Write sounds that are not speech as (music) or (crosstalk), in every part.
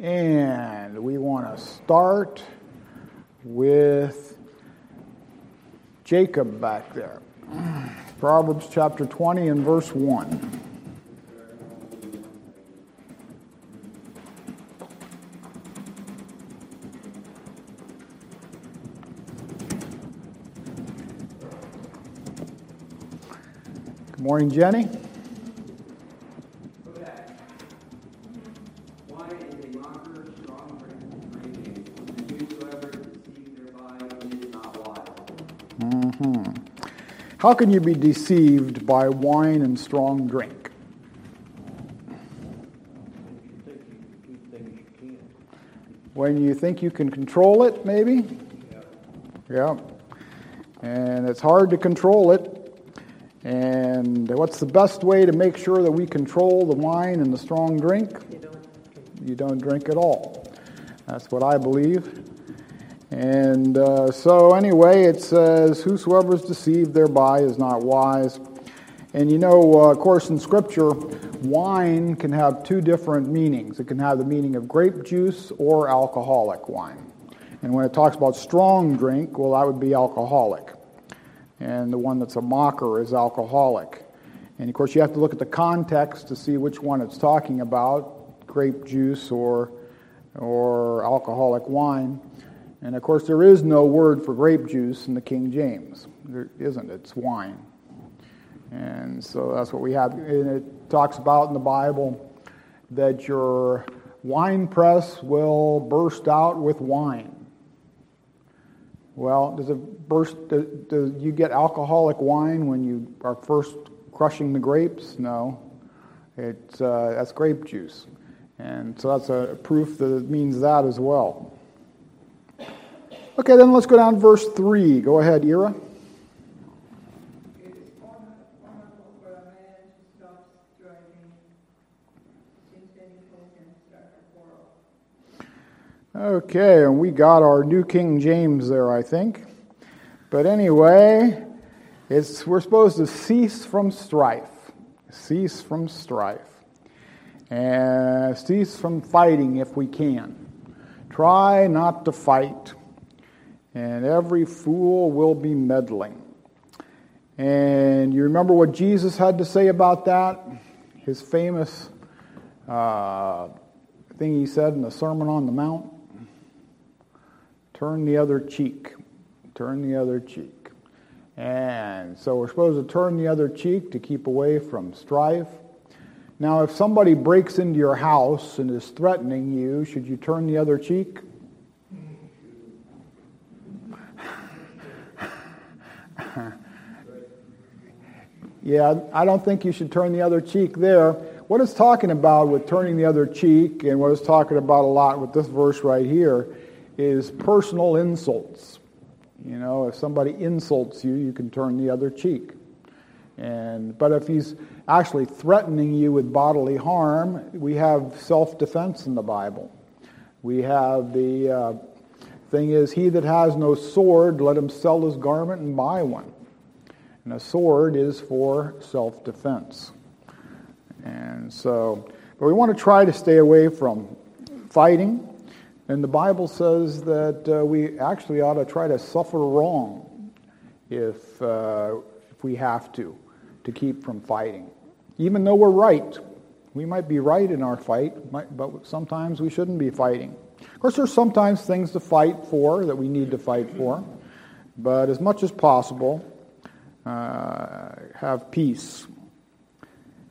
And we want to start with Jacob back there. Proverbs chapter 20 and verse 1. Good morning, Jenny. How can you be deceived by wine and strong drink? When you think you can control it, maybe? Yeah. And it's hard to control it. And what's the best way to make sure that we control the wine and the strong drink? You don't, you don't drink at all. That's what I believe. And uh, so, anyway, it says, Whosoever is deceived thereby is not wise. And you know, uh, of course, in Scripture, wine can have two different meanings. It can have the meaning of grape juice or alcoholic wine. And when it talks about strong drink, well, that would be alcoholic. And the one that's a mocker is alcoholic. And of course, you have to look at the context to see which one it's talking about grape juice or, or alcoholic wine. And of course, there is no word for grape juice in the King James. There isn't, it's wine. And so that's what we have. And it talks about in the Bible that your wine press will burst out with wine. Well, does it burst? Do, do you get alcoholic wine when you are first crushing the grapes? No, it's uh, that's grape juice, and so that's a proof that it means that as well. Okay, then let's go down to verse 3. Go ahead, Ira. Okay, and we got our New King James there, I think. But anyway, it's, we're supposed to cease from strife. Cease from strife. And cease from fighting if we can. Try not to fight and every fool will be meddling. And you remember what Jesus had to say about that? His famous uh, thing he said in the Sermon on the Mount turn the other cheek. Turn the other cheek. And so we're supposed to turn the other cheek to keep away from strife. Now, if somebody breaks into your house and is threatening you, should you turn the other cheek? Yeah, I don't think you should turn the other cheek there. What it's talking about with turning the other cheek, and what it's talking about a lot with this verse right here, is personal insults. You know, if somebody insults you, you can turn the other cheek. And, but if he's actually threatening you with bodily harm, we have self defense in the Bible. We have the uh, thing is, he that has no sword, let him sell his garment and buy one. And a sword is for self defense. And so, but we want to try to stay away from fighting. And the Bible says that uh, we actually ought to try to suffer wrong if, uh, if we have to, to keep from fighting. Even though we're right, we might be right in our fight, but sometimes we shouldn't be fighting. Of course, there's sometimes things to fight for that we need to fight for, but as much as possible, uh, have peace.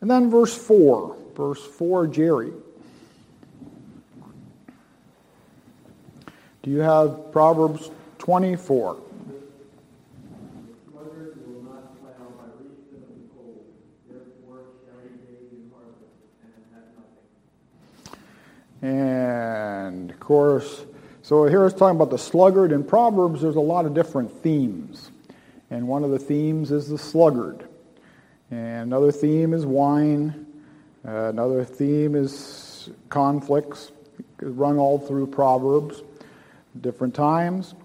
And then verse 4. Verse 4, Jerry. Do you have Proverbs 24? And of course, so here it's talking about the sluggard. In Proverbs, there's a lot of different themes. And one of the themes is the sluggard. And another theme is wine. Uh, another theme is conflicts, run all through Proverbs, different times.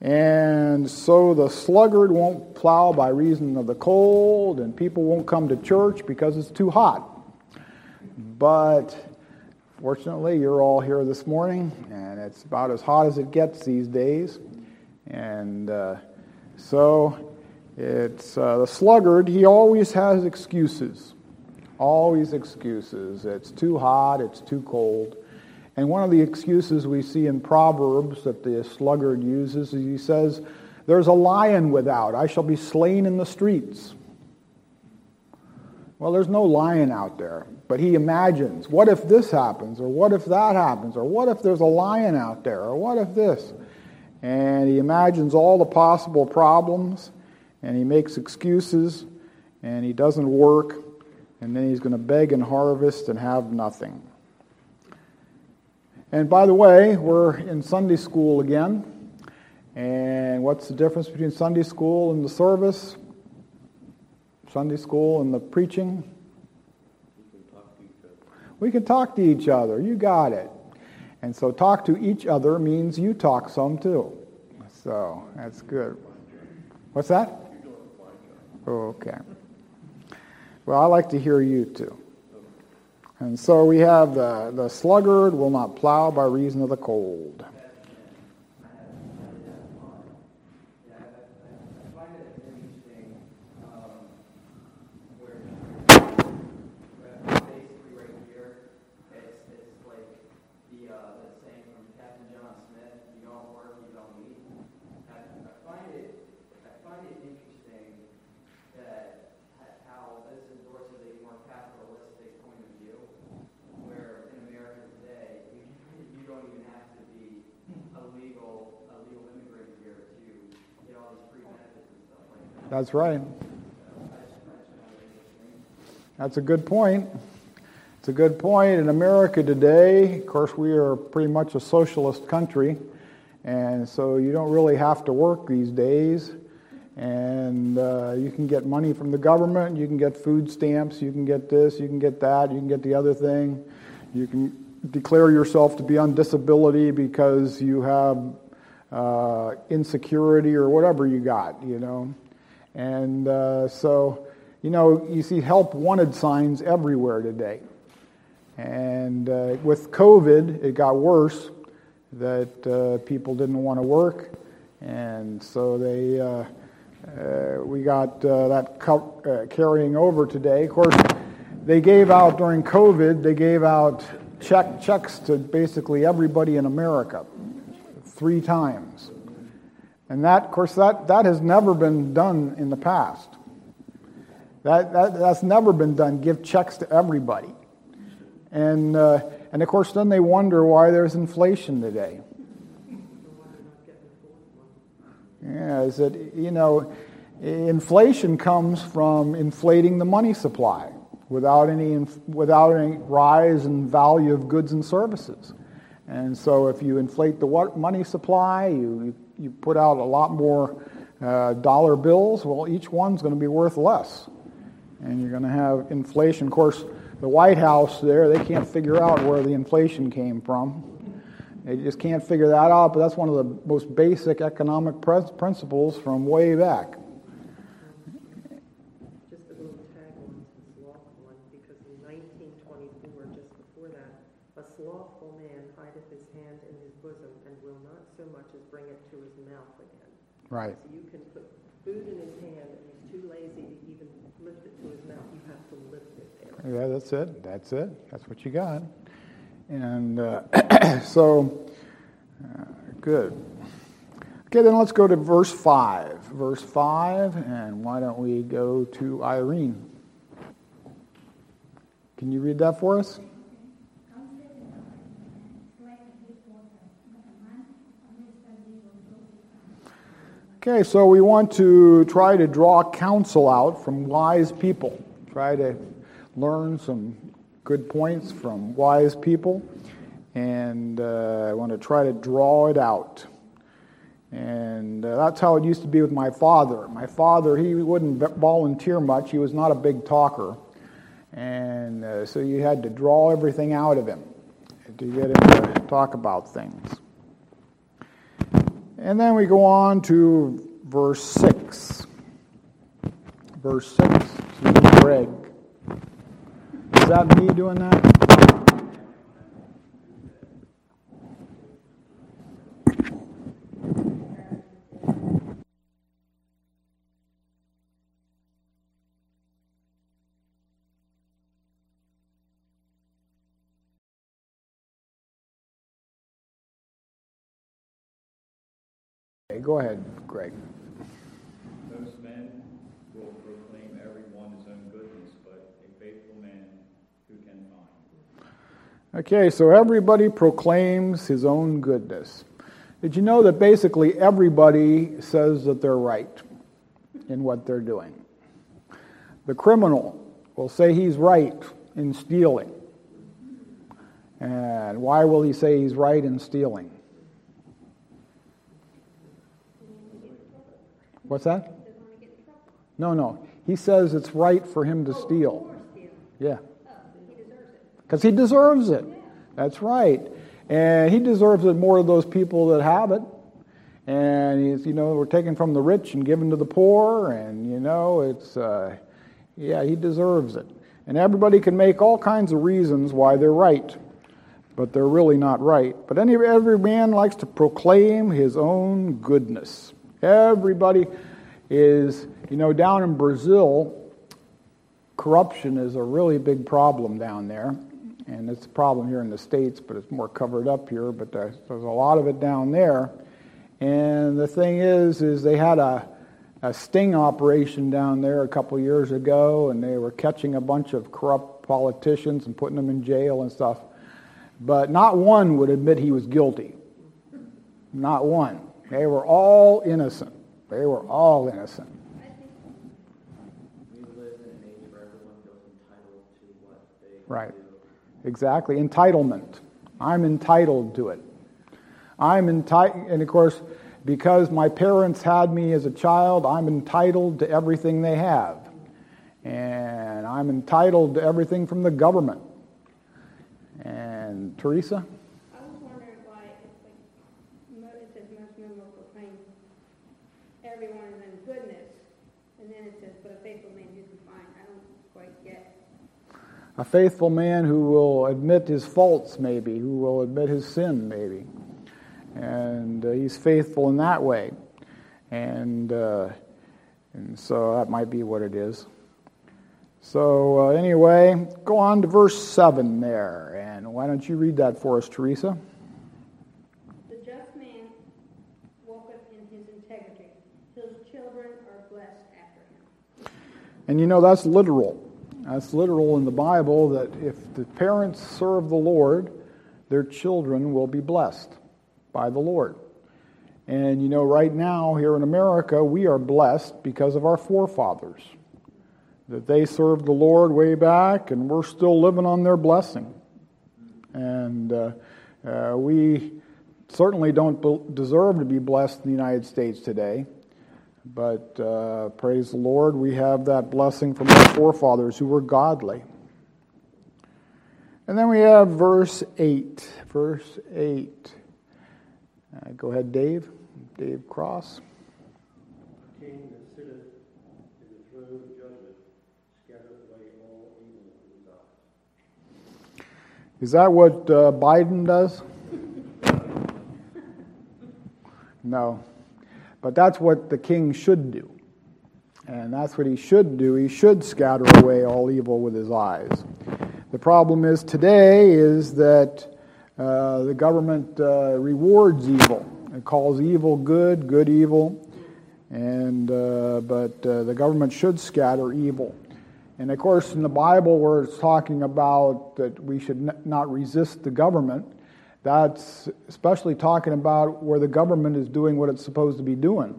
And so the sluggard won't plow by reason of the cold, and people won't come to church because it's too hot. But Fortunately, you're all here this morning, and it's about as hot as it gets these days. And uh, so it's uh, the sluggard, he always has excuses. Always excuses. It's too hot, it's too cold. And one of the excuses we see in Proverbs that the sluggard uses is he says, There's a lion without. I shall be slain in the streets. Well, there's no lion out there, but he imagines, what if this happens, or what if that happens, or what if there's a lion out there, or what if this? And he imagines all the possible problems, and he makes excuses, and he doesn't work, and then he's going to beg and harvest and have nothing. And by the way, we're in Sunday school again. And what's the difference between Sunday school and the service? Sunday school and the preaching? We can talk to each other. You got it. And so talk to each other means you talk some too. So that's good. What's that? Okay. Well, I like to hear you too. And so we have the, the sluggard will not plow by reason of the cold. That's right. That's a good point. It's a good point. In America today, of course, we are pretty much a socialist country, and so you don't really have to work these days. And uh, you can get money from the government, you can get food stamps, you can get this, you can get that, you can get the other thing. You can declare yourself to be on disability because you have uh, insecurity or whatever you got, you know. And uh, so, you know, you see help wanted signs everywhere today. And uh, with COVID, it got worse that uh, people didn't want to work. And so they, uh, uh, we got uh, that carrying over today. Of course, they gave out during COVID, they gave out check, checks to basically everybody in America three times. And that, of course, that, that has never been done in the past. That, that, that's never been done, give checks to everybody. And, uh, and of course, then they wonder why there's inflation today. Yeah, is that, you know, inflation comes from inflating the money supply without any, without any rise in value of goods and services. And so if you inflate the money supply, you, you put out a lot more uh, dollar bills, well, each one's going to be worth less. And you're going to have inflation. Of course, the White House there, they can't figure out where the inflation came from. They just can't figure that out, but that's one of the most basic economic principles from way back. Right. So you can put food in his hand and he's too lazy to even lift it to his mouth. You have to lift it there. Yeah, that's it. That's it. That's what you got. And uh, (clears throat) so, uh, good. Okay, then let's go to verse 5. Verse 5, and why don't we go to Irene? Can you read that for us? Okay, so we want to try to draw counsel out from wise people. Try to learn some good points from wise people. And uh, I want to try to draw it out. And uh, that's how it used to be with my father. My father, he wouldn't volunteer much, he was not a big talker. And uh, so you had to draw everything out of him to get him to talk about things. And then we go on to verse 6. Verse 6, Greg. Is that me doing that? Go ahead, Greg. Okay, so everybody proclaims his own goodness. Did you know that basically everybody says that they're right in what they're doing? The criminal will say he's right in stealing. And why will he say he's right in stealing? What's that? No, no. He says it's right for him to steal. Yeah. Because he deserves it. That's right. And he deserves it more than those people that have it. And he's, you know, we're taken from the rich and given to the poor. And, you know, it's, uh, yeah, he deserves it. And everybody can make all kinds of reasons why they're right, but they're really not right. But any, every man likes to proclaim his own goodness. Everybody is, you know, down in Brazil, corruption is a really big problem down there. And it's a problem here in the States, but it's more covered up here. But there's, a lot of it down there. And the thing is, is they had a, a sting operation down there a couple years ago, and they were catching a bunch of corrupt politicians and putting them in jail and stuff. But not one would admit he was guilty. Not one. They were all innocent. They were all innocent. We live in an age where everyone feels entitled to what they Right. Exactly. Entitlement. I'm entitled to it. I'm entitled, and of course, because my parents had me as a child, I'm entitled to everything they have. And I'm entitled to everything from the government. And Teresa? I was wondering why it's like, mo- it says most men will proclaim everyone is in goodness, and then it says, but a faithful man who can find. I don't quite get. A faithful man who will admit his faults, maybe, who will admit his sin, maybe. And uh, he's faithful in that way. And, uh, and so that might be what it is. So, uh, anyway, go on to verse 7 there. And why don't you read that for us, Teresa? The just man walketh in his integrity. His children are blessed after him. And you know, that's literal. That's literal in the Bible that if the parents serve the Lord, their children will be blessed by the Lord. And you know, right now here in America, we are blessed because of our forefathers. That they served the Lord way back, and we're still living on their blessing. And uh, uh, we certainly don't deserve to be blessed in the United States today. But uh, praise the Lord, we have that blessing from our forefathers who were godly. And then we have verse 8. Verse 8. Uh, go ahead, Dave. Dave Cross. The king that sitteth in the throne of judgment scattereth away all evil from his. Is that what uh, Biden does? (laughs) No. But that's what the king should do. And that's what he should do. He should scatter away all evil with his eyes. The problem is today is that uh, the government uh, rewards evil. It calls evil good, good evil. And, uh, but uh, the government should scatter evil. And of course, in the Bible, where it's talking about that we should n- not resist the government, that's especially talking about where the government is doing what it's supposed to be doing,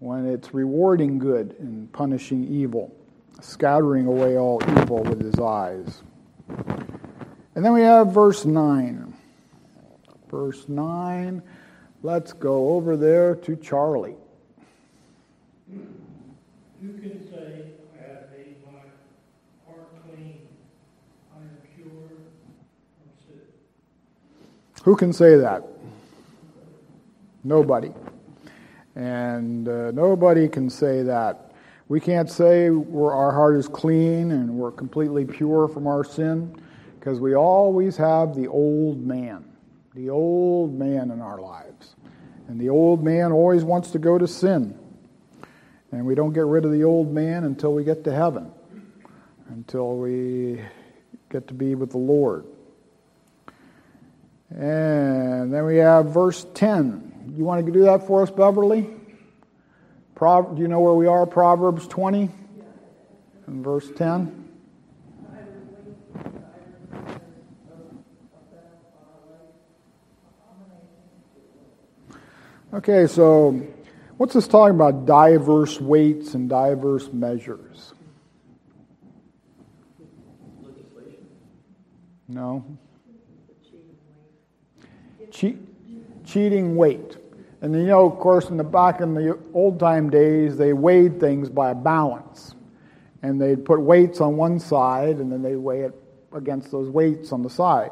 when it's rewarding good and punishing evil, scattering away all evil with his eyes. And then we have verse 9. Verse 9. Let's go over there to Charlie. Who can say, I have made my heart clean, I am pure from sin? Who can say that? Nobody. And uh, nobody can say that. We can't say our heart is clean and we're completely pure from our sin because we always have the old man, the old man in our lives. And the old man always wants to go to sin. And we don't get rid of the old man until we get to heaven, until we get to be with the Lord. And then we have verse 10. you want to do that for us, Beverly? Pro, do you know where we are? Proverbs 20 and verse 10. Okay, so what's this talking about? Diverse weights and diverse measures. No. Che- cheating weight. And you know, of course, in the back in the old time days, they weighed things by a balance. And they'd put weights on one side and then they'd weigh it against those weights on the side.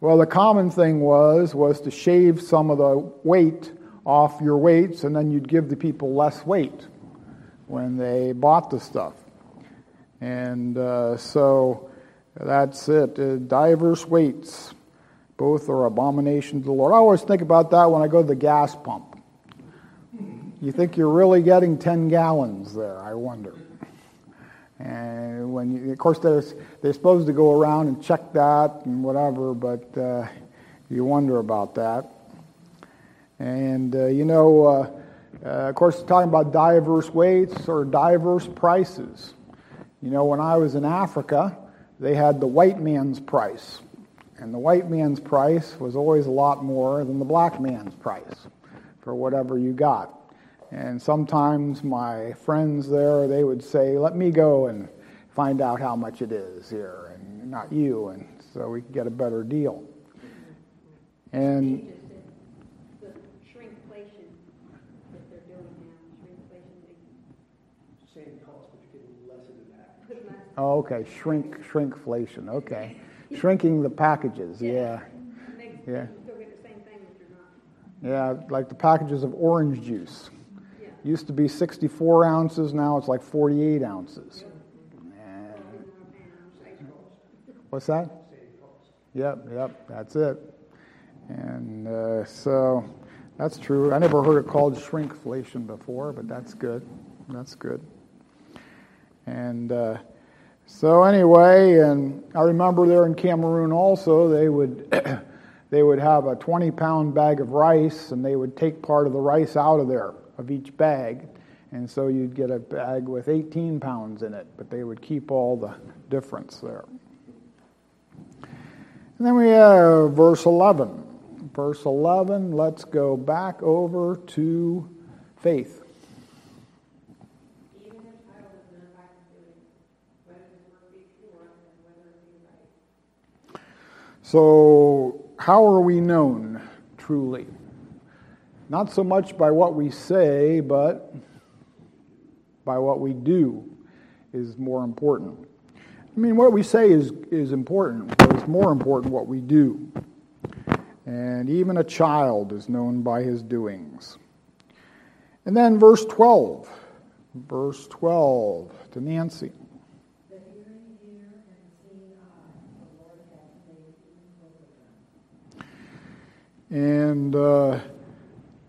Well, the common thing was was to shave some of the weight off your weights and then you'd give the people less weight when they bought the stuff. And uh, so that's it. Uh, diverse weights. Both are abomination to the Lord. I always think about that when I go to the gas pump. You think you're really getting 10 gallons there, I wonder. And when you, of course, they're, they're supposed to go around and check that and whatever, but uh, you wonder about that. And, uh, you know, uh, uh of course, talking about diverse weights or diverse prices. You know, when I was in Africa, they had the white man's price. And the white man's price was always a lot more than the black man's price for whatever you got. And sometimes my friends there, they would say, let me go and find out how much it is here, and not you, and so we could get a better deal. And Oh, okay. Shrink, shrinkflation. Okay. Shrinking the packages. Yeah. Yeah. Yeah, like the packages of orange juice. Used to be 64 ounces, now it's like 48 ounces. what's that? Yep, yep, that's it. And uh, so that's true. I never heard it called shrinkflation before, but that's good. That's good. And uh, so anyway, and I remember there in Cameroon also, they would (clears throat) they would have a 20 pound bag of rice, and they would take part of the rice out of there of each bag, and so you'd get a bag with 18 pounds in it, but they would keep all the difference there. And then we have verse 11. Verse 11, let's go back over to faith. So, how are we known truly? Not so much by what we say, but by what we do is more important. I mean, what we say is, is important, but it's more important what we do. And even a child is known by his doings. And then verse 12. Verse 12 to Nancy. And uh,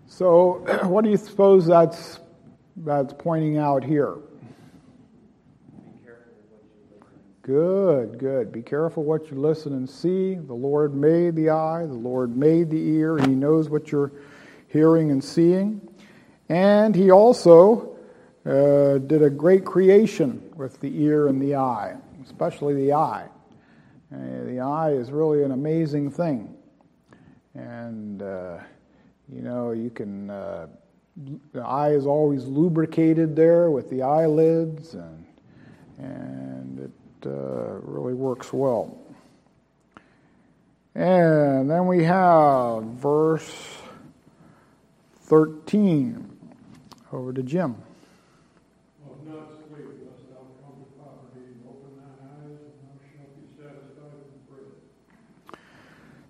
so, (clears throat) what do you suppose that's, that's pointing out here? Good, good. Be careful what you listen and see. The Lord made the eye, the Lord made the ear, He knows what you're hearing and seeing. And He also uh, did a great creation with the ear and the eye, especially the eye. Uh, the eye is really an amazing thing and uh, you know you can uh, the eye is always lubricated there with the eyelids and and it uh, really works well. And then we have verse 13 over to jim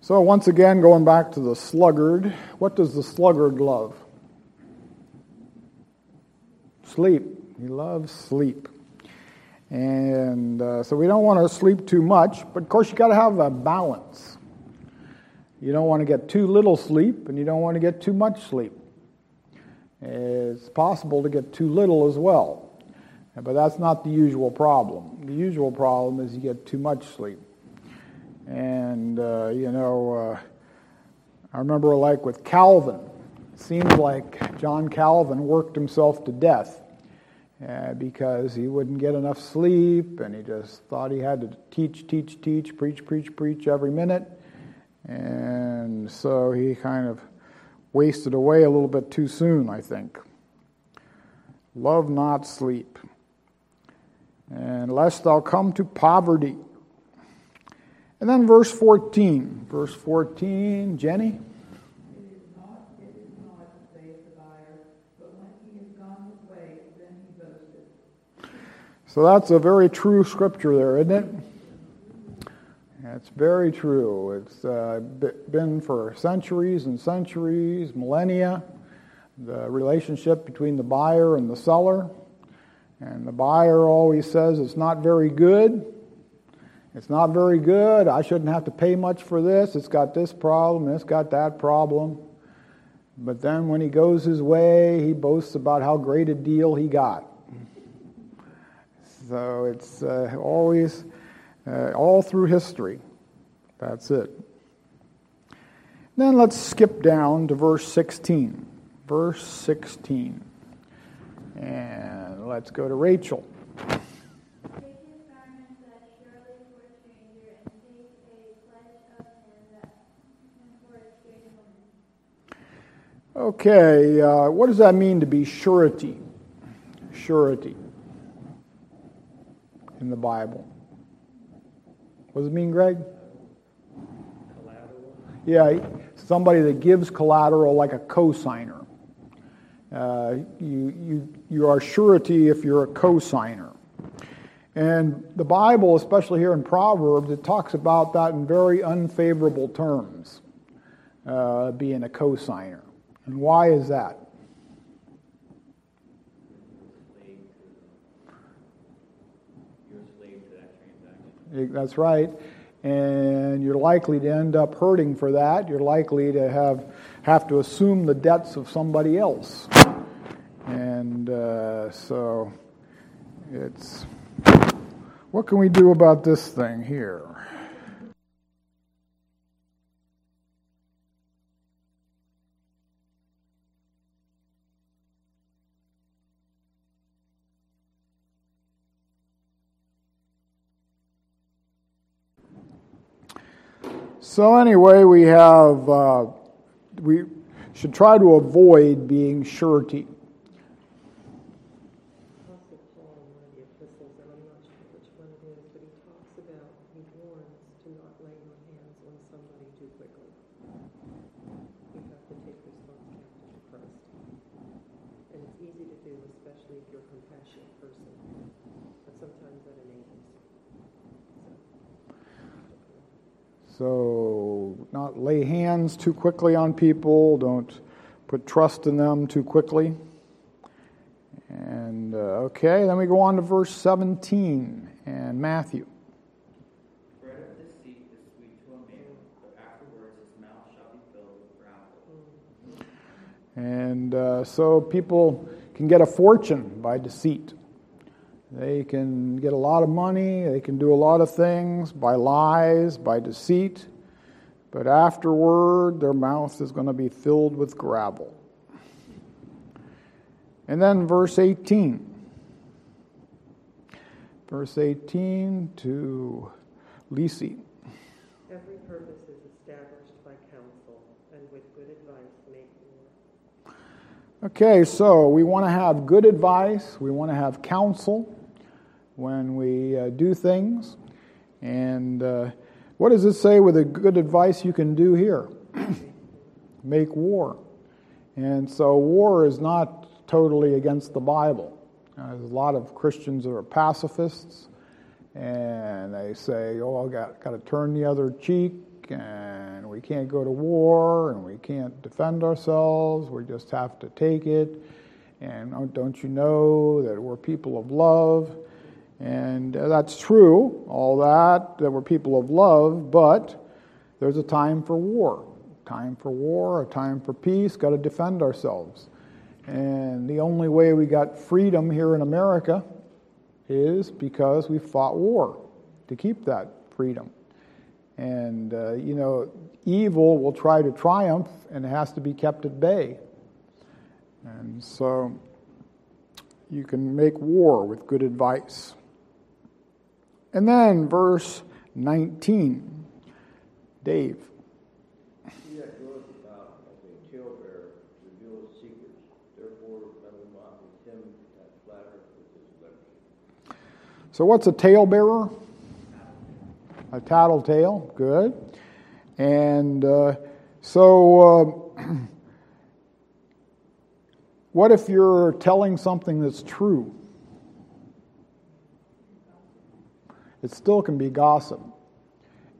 So, once again, going back to the sluggard, what does the sluggard love? Sleep. He loves sleep. And uh, so we don't want to sleep too much, but of course, you got to have a balance. You don't want to get too little sleep, and you don't want to get too much sleep. It's possible to get too little as well, but that's not the usual problem. The usual problem is you get too much sleep. And, uh, you know, uh, I remember like with Calvin, seems like John Calvin worked himself to death uh, because he wouldn't get enough sleep and he just thought he had to teach, teach, teach, preach, preach, preach every minute. And so he kind of wasted away a little bit too soon, I think. Love not sleep. And lest thou come to poverty. And then verse 14. Verse 14, Jenny? So that's a very true scripture there, isn't it? It's very true. It's uh, been for centuries and centuries, millennia, the relationship between the buyer and the seller. And the buyer always says it's not very good. It's not very good. I shouldn't have to pay much for this. It's got this problem, it's got that problem. But then when he goes his way, he boasts about how great a deal he got. So it's uh, always, uh, all through history. That's it. Then let's skip down to verse 16. Verse 16. And let's go to Rachel. Okay, uh, what does that mean to be surety? Surety in the Bible. What does it mean, Greg? Collateral. Yeah, somebody that gives collateral like a cosigner. Uh, you, you, you are surety if you're a cosigner. And the Bible, especially here in Proverbs, it talks about that in very unfavorable terms, uh, being a cosigner. And why is that? You're slave to that transaction. That's right. And you're likely to end up hurting for that. You're likely to have, have to assume the debts of somebody else. And uh, so it's what can we do about this thing here? So anyway, we have uh, we should try to avoid being surety. So, not lay hands too quickly on people, don't put trust in them too quickly. And, uh, okay, then we go on to verse 17 and Matthew. And uh, so people can get a fortune by deceit. They can get a lot of money, they can do a lot of things by lies, by deceit, but afterward their mouth is going to be filled with gravel. And then verse 18. Verse 18 to Lisi. Every purpose is established by counsel, and with good advice make war. Okay, so we want to have good advice, we want to have counsel when we uh, do things. And uh, what does it say with the good advice you can do here? (clears throat) Make war. And so war is not totally against the Bible. There's a lot of Christians that are pacifists, and they say, oh, I've got, got to turn the other cheek, and we can't go to war, and we can't defend ourselves, we just have to take it. And oh, don't you know that we're people of love? And uh, that's true, all that, that we're people of love, but there's a time for war. Time for war, a time for peace, got to defend ourselves. And the only way we got freedom here in America is because we fought war to keep that freedom. And, uh, you know, evil will try to triumph and it has to be kept at bay. And so you can make war with good advice. And then verse 19. Dave. He that goeth about as a talebearer reveals secrets. Therefore, remember not with him that flattereth with his lips. So, what's a talebearer? A tattletale. Good. And uh, so, uh, (clears throat) what if you're telling something that's true? It still can be gossip.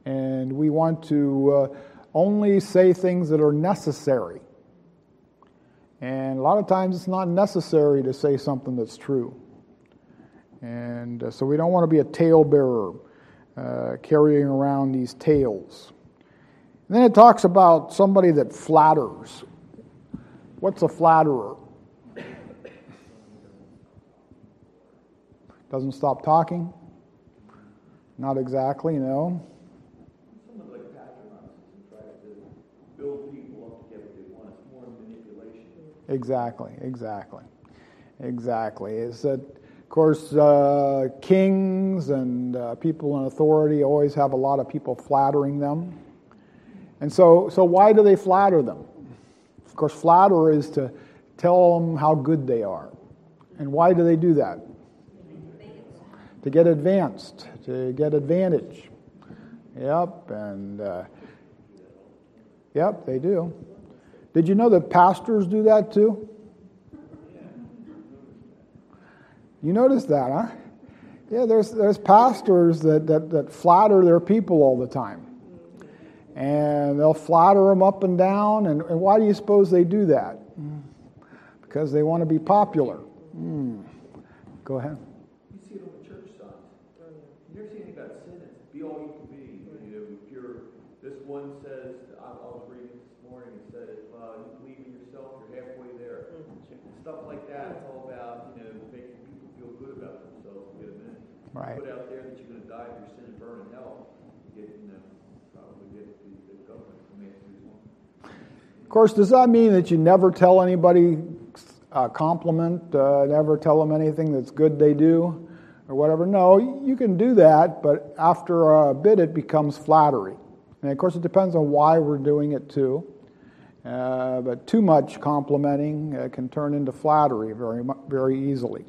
And we want to uh, only say things that are necessary. And a lot of times it's not necessary to say something that's true. And uh, so we don't want to be a talebearer uh, carrying around these tales. And then it talks about somebody that flatters. What's a flatterer? Doesn't stop talking? Not exactly, no. Someone like patronizes and tries to build people up to get what they want. It's more manipulation. Exactly, exactly, exactly. Is that, of course, uh, kings and uh, people in authority always have a lot of people flattering them. And so, so why do they flatter them? Of course, flatter is to tell them how good they are. And why do they do that? To get advanced, to get advantage. Yep, and uh, yep, they do. Did you know that pastors do that too? You notice that, huh? Yeah, there's, there's pastors that, that, that flatter their people all the time. And they'll flatter them up and down. And, and why do you suppose they do that? Because they want to be popular. Mm. Go ahead. You see it on the church side. You never see anything about sin. It's be all you can be. You know, if you're, this one says, I, I was reading this morning, it said, if uh, you believe in yourself, you're halfway there. Stuff like that. It's all about, you know, making people feel good about themselves and get them in. Right. Put out there that you're going to die for your sin and burn in hell. You get, you know, probably get the, the government to one. Of course, does that mean that you never tell anybody a compliment, uh, never tell them anything that's good they do, or whatever? No, you can do that, but after a bit it becomes flattery. And of course, it depends on why we're doing it too. Uh, but too much complimenting uh, can turn into flattery very, very easily.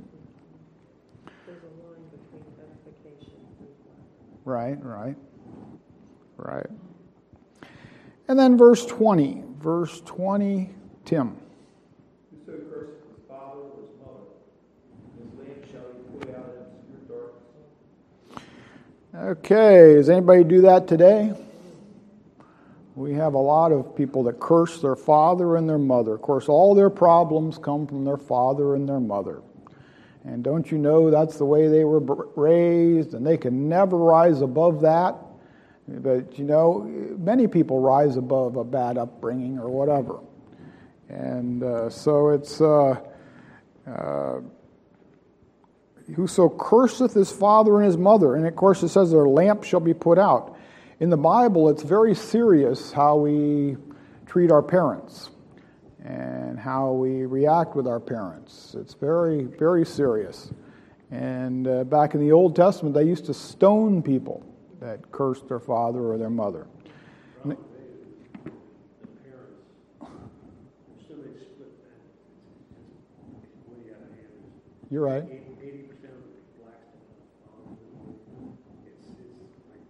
There's a line between edification and flattery. Right, right, right. And then verse 20. Verse 20, Tim. Whoso curseth his father or his mother, his lamp shall be put out in obscure darkness. Okay, does anybody do that today? We have a lot of people that curse their father and their mother. Of course, all their problems come from their father and their mother. And don't you know that's the way they were raised, and they can never rise above that? But you know, many people rise above a bad upbringing or whatever. And uh, so it's. Uh, uh, Whoso curseth his father and his mother, and of course it says their lamp shall be put out. In the Bible, it's very serious how we treat our parents and how we react with our parents. It's very, very serious. And uh, back in the Old Testament, they used to stone people that cursed their father or their mother. The parents, there's so many split families. It's, it's way out of hand. You're right. Eighty percent of the blacks don't have fathers. It's, it's like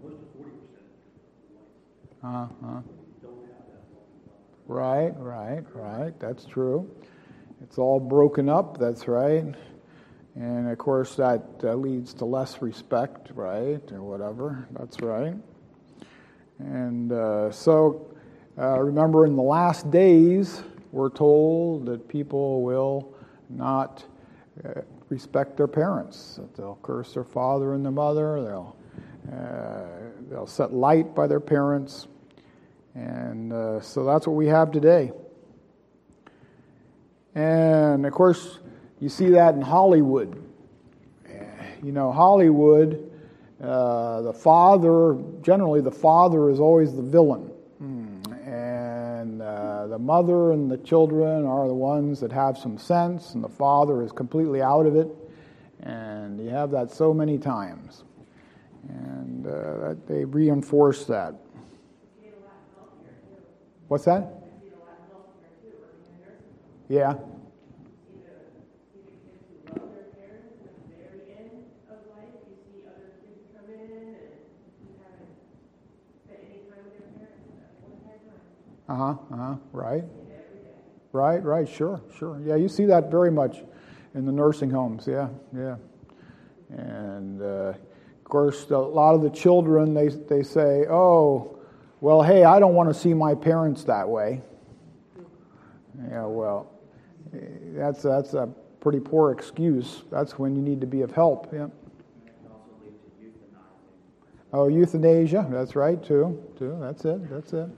close to forty percent of the whites Uh-huh. don't have that one. Right, right, right. That's true. It's all broken up. That's right. And of course, that uh, leads to less respect, right, or whatever. That's right. And uh, so, uh, remember, in the last days, we're told that people will not uh, respect their parents. That they'll curse their father and their mother. They'll uh, they'll set light by their parents. And uh, so that's what we have today. And of course, you see that in Hollywood. You know, Hollywood, uh, the father, generally, the father is always the villain. And uh, uh, the mother and the children are the ones that have some sense, and the father is completely out of it. And you have that so many times. And uh, they reinforce that. What's that? Yeah. Uh huh. Uh huh. Right. Right. Right. Sure. Sure. Yeah. You see that very much in the nursing homes. Yeah. Yeah. And uh, of course, a lot of the children they they say, "Oh, well, hey, I don't want to see my parents that way." Yeah. Well, that's that's a pretty poor excuse. That's when you need to be of help. Yeah. Oh, euthanasia. That's right too. Too. That's it. That's it.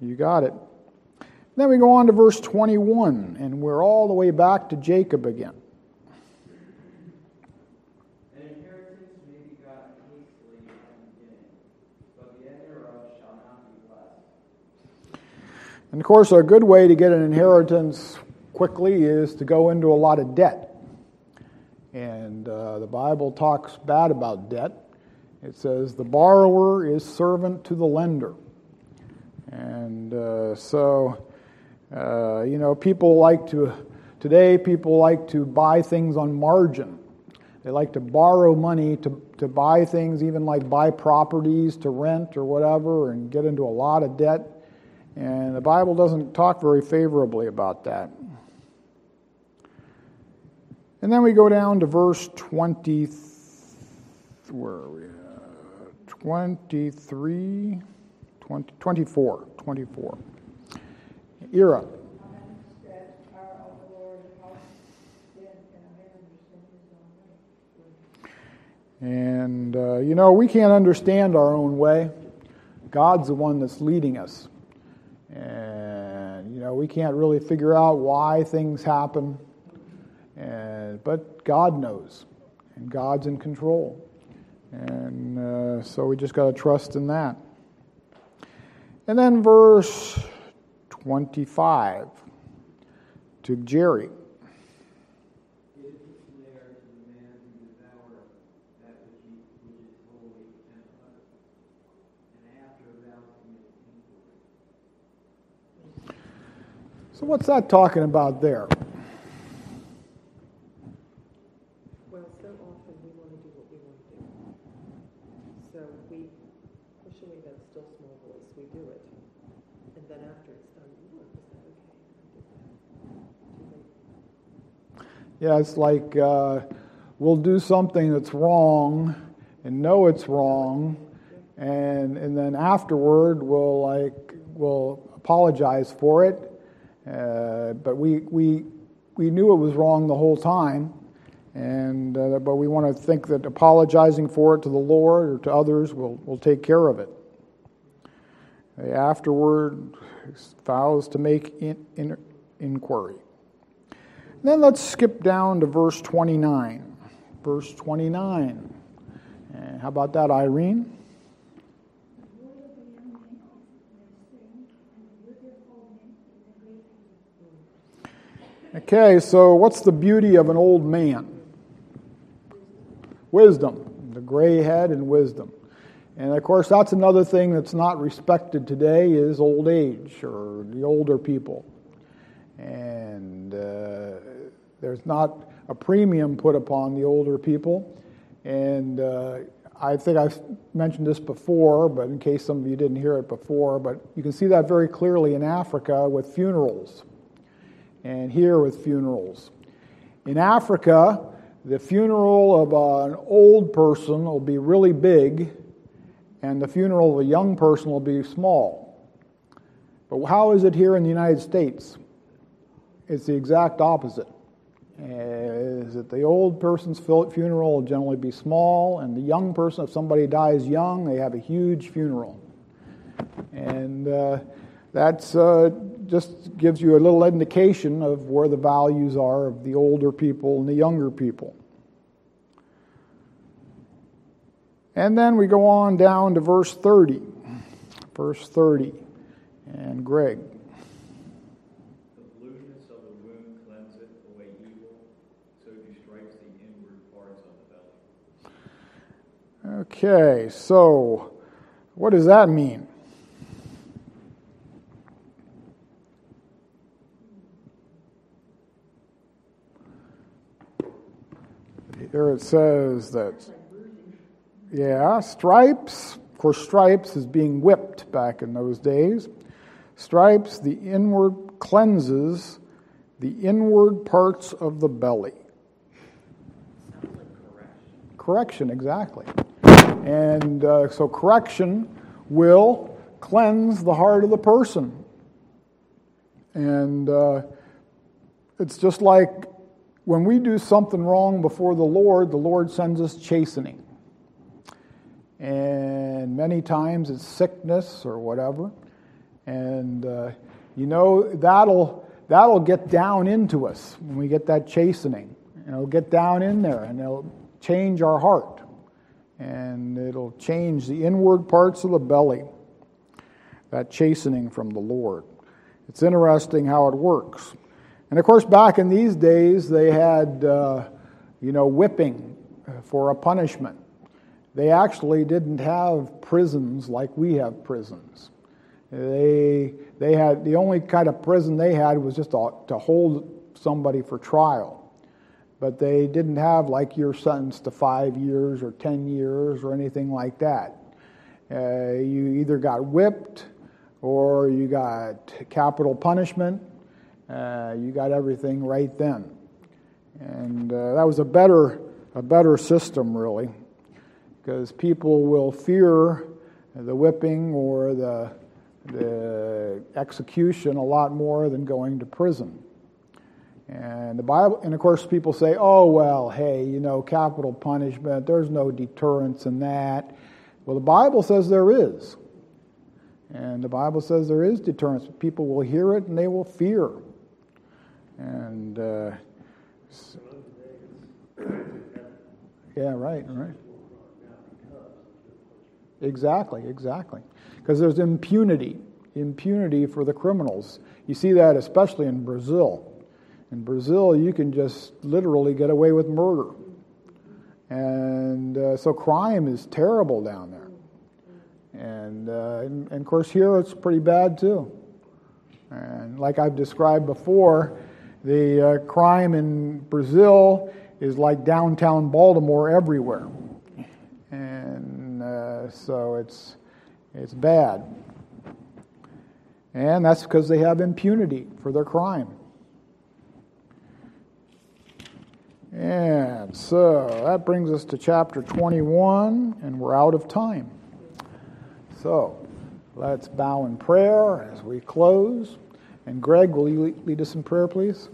You got it. Then we go on to verse 21, and we're all the way back to Jacob again. An inheritance may be gotten hastily at the beginning, but the end thereof shall not be blessed. And of course, a good way to get an inheritance quickly is to go into a lot of debt. And uh, the Bible talks bad about debt. It says, the borrower is servant to the lender. And uh, so, uh, you know, people like to, today, people like to buy things on margin. They like to borrow money to, to buy things, even like buy properties to rent or whatever, and get into a lot of debt. And the Bible doesn't talk very favorably about that. And then we go down to verse 20. Where are we? 23. 20, 24. 24. Ira. And, uh, you know, we can't understand our own way. God's the one that's leading us. And, you know, we can't really figure out why things happen. And, but God knows, and God's in control. And uh, so we just got to trust in that. And then verse 25 to Jerry. So, what's that talking about there? Well, so often we want to do what we want to do. So we push away that still small voice, we do it. And then after it's done, look, is that okay? I did that. Yeah, it's like uh, we'll do something that's wrong and know it's wrong, and and then afterward we'll like we'll apologize for it, but we knew it was wrong the whole time, and uh, but we want to think that apologizing for it to the Lord or to others will will take care of it. Afterward, vows to make in, in, inquiry. Then let's skip down to verse 29. Verse 29. Uh, how about that, Irene? Okay, so what's the beauty of an old man? Wisdom, the gray head and wisdom. And of course, that's another thing that's not respected today is old age or the older people. And uh, there's not a premium put upon the older people. And uh, I think I've mentioned this before, but in case some of you didn't hear it before, but you can see that very clearly in Africa with funerals, and here with funerals. In Africa, the funeral of an old person will be really big, and the funeral of a young person will be small. But how is it here in the United States? It's the exact opposite. Is that the old person's funeral will generally be small, and the young person, if somebody dies young, they have a huge funeral. And uh, that's uh, just gives you a little indication of where the values are of the older people and the younger people. And then we go on down to verse 30. Verse 30. And Greg. Okay, so what does that mean? Here it says that, yeah, stripes, of course, stripes is being whipped back in those days. Stripes, the inward cleanses the inward parts of the belly. Like correction. Correction, exactly. And uh, so correction will cleanse the heart of the person. And uh, it's just like when we do something wrong before the Lord, the Lord sends us chastening. And many times it's sickness or whatever. And, uh, you know, that'll, that'll get down into us when we get that chastening. And it'll get down in there and it'll change our heart. And it'll change the inward parts of the belly. That chastening from the Lord. It's interesting how it works. And of course, back in these days, they had, uh, you know, whipping for a punishment. They actually didn't have prisons like we have prisons. They, they had, the only kind of prison they had was just to, to hold somebody for trial. But they didn't have like you're sentenced to five years or ten years or anything like that. Uh, you either got whipped or you got capital punishment. Uh, you got everything right then. And uh, that was a better, a better system, really, because people will fear the whipping or the, the execution a lot more than going to prison. And the Bible, and of course, people say, "Oh well, hey, you know, capital punishment. There's no deterrence in that." Well, the Bible says there is, and the Bible says there is deterrence. People will hear it and they will fear. And uh, yeah, right, right. Exactly, exactly. Because there's impunity, impunity for the criminals. You see that especially in Brazil. In Brazil, you can just literally get away with murder. And uh, so crime is terrible down there. And, uh, and, and, of course, here it's pretty bad too. And like I've described before, the uh, crime in Brazil is like downtown Baltimore everywhere. And uh, so it's, it's bad. And that's because they have impunity for their crime. And so that brings us to chapter 21, and we're out of time. So let's bow in prayer as we close. And Greg, will you lead us in prayer, please?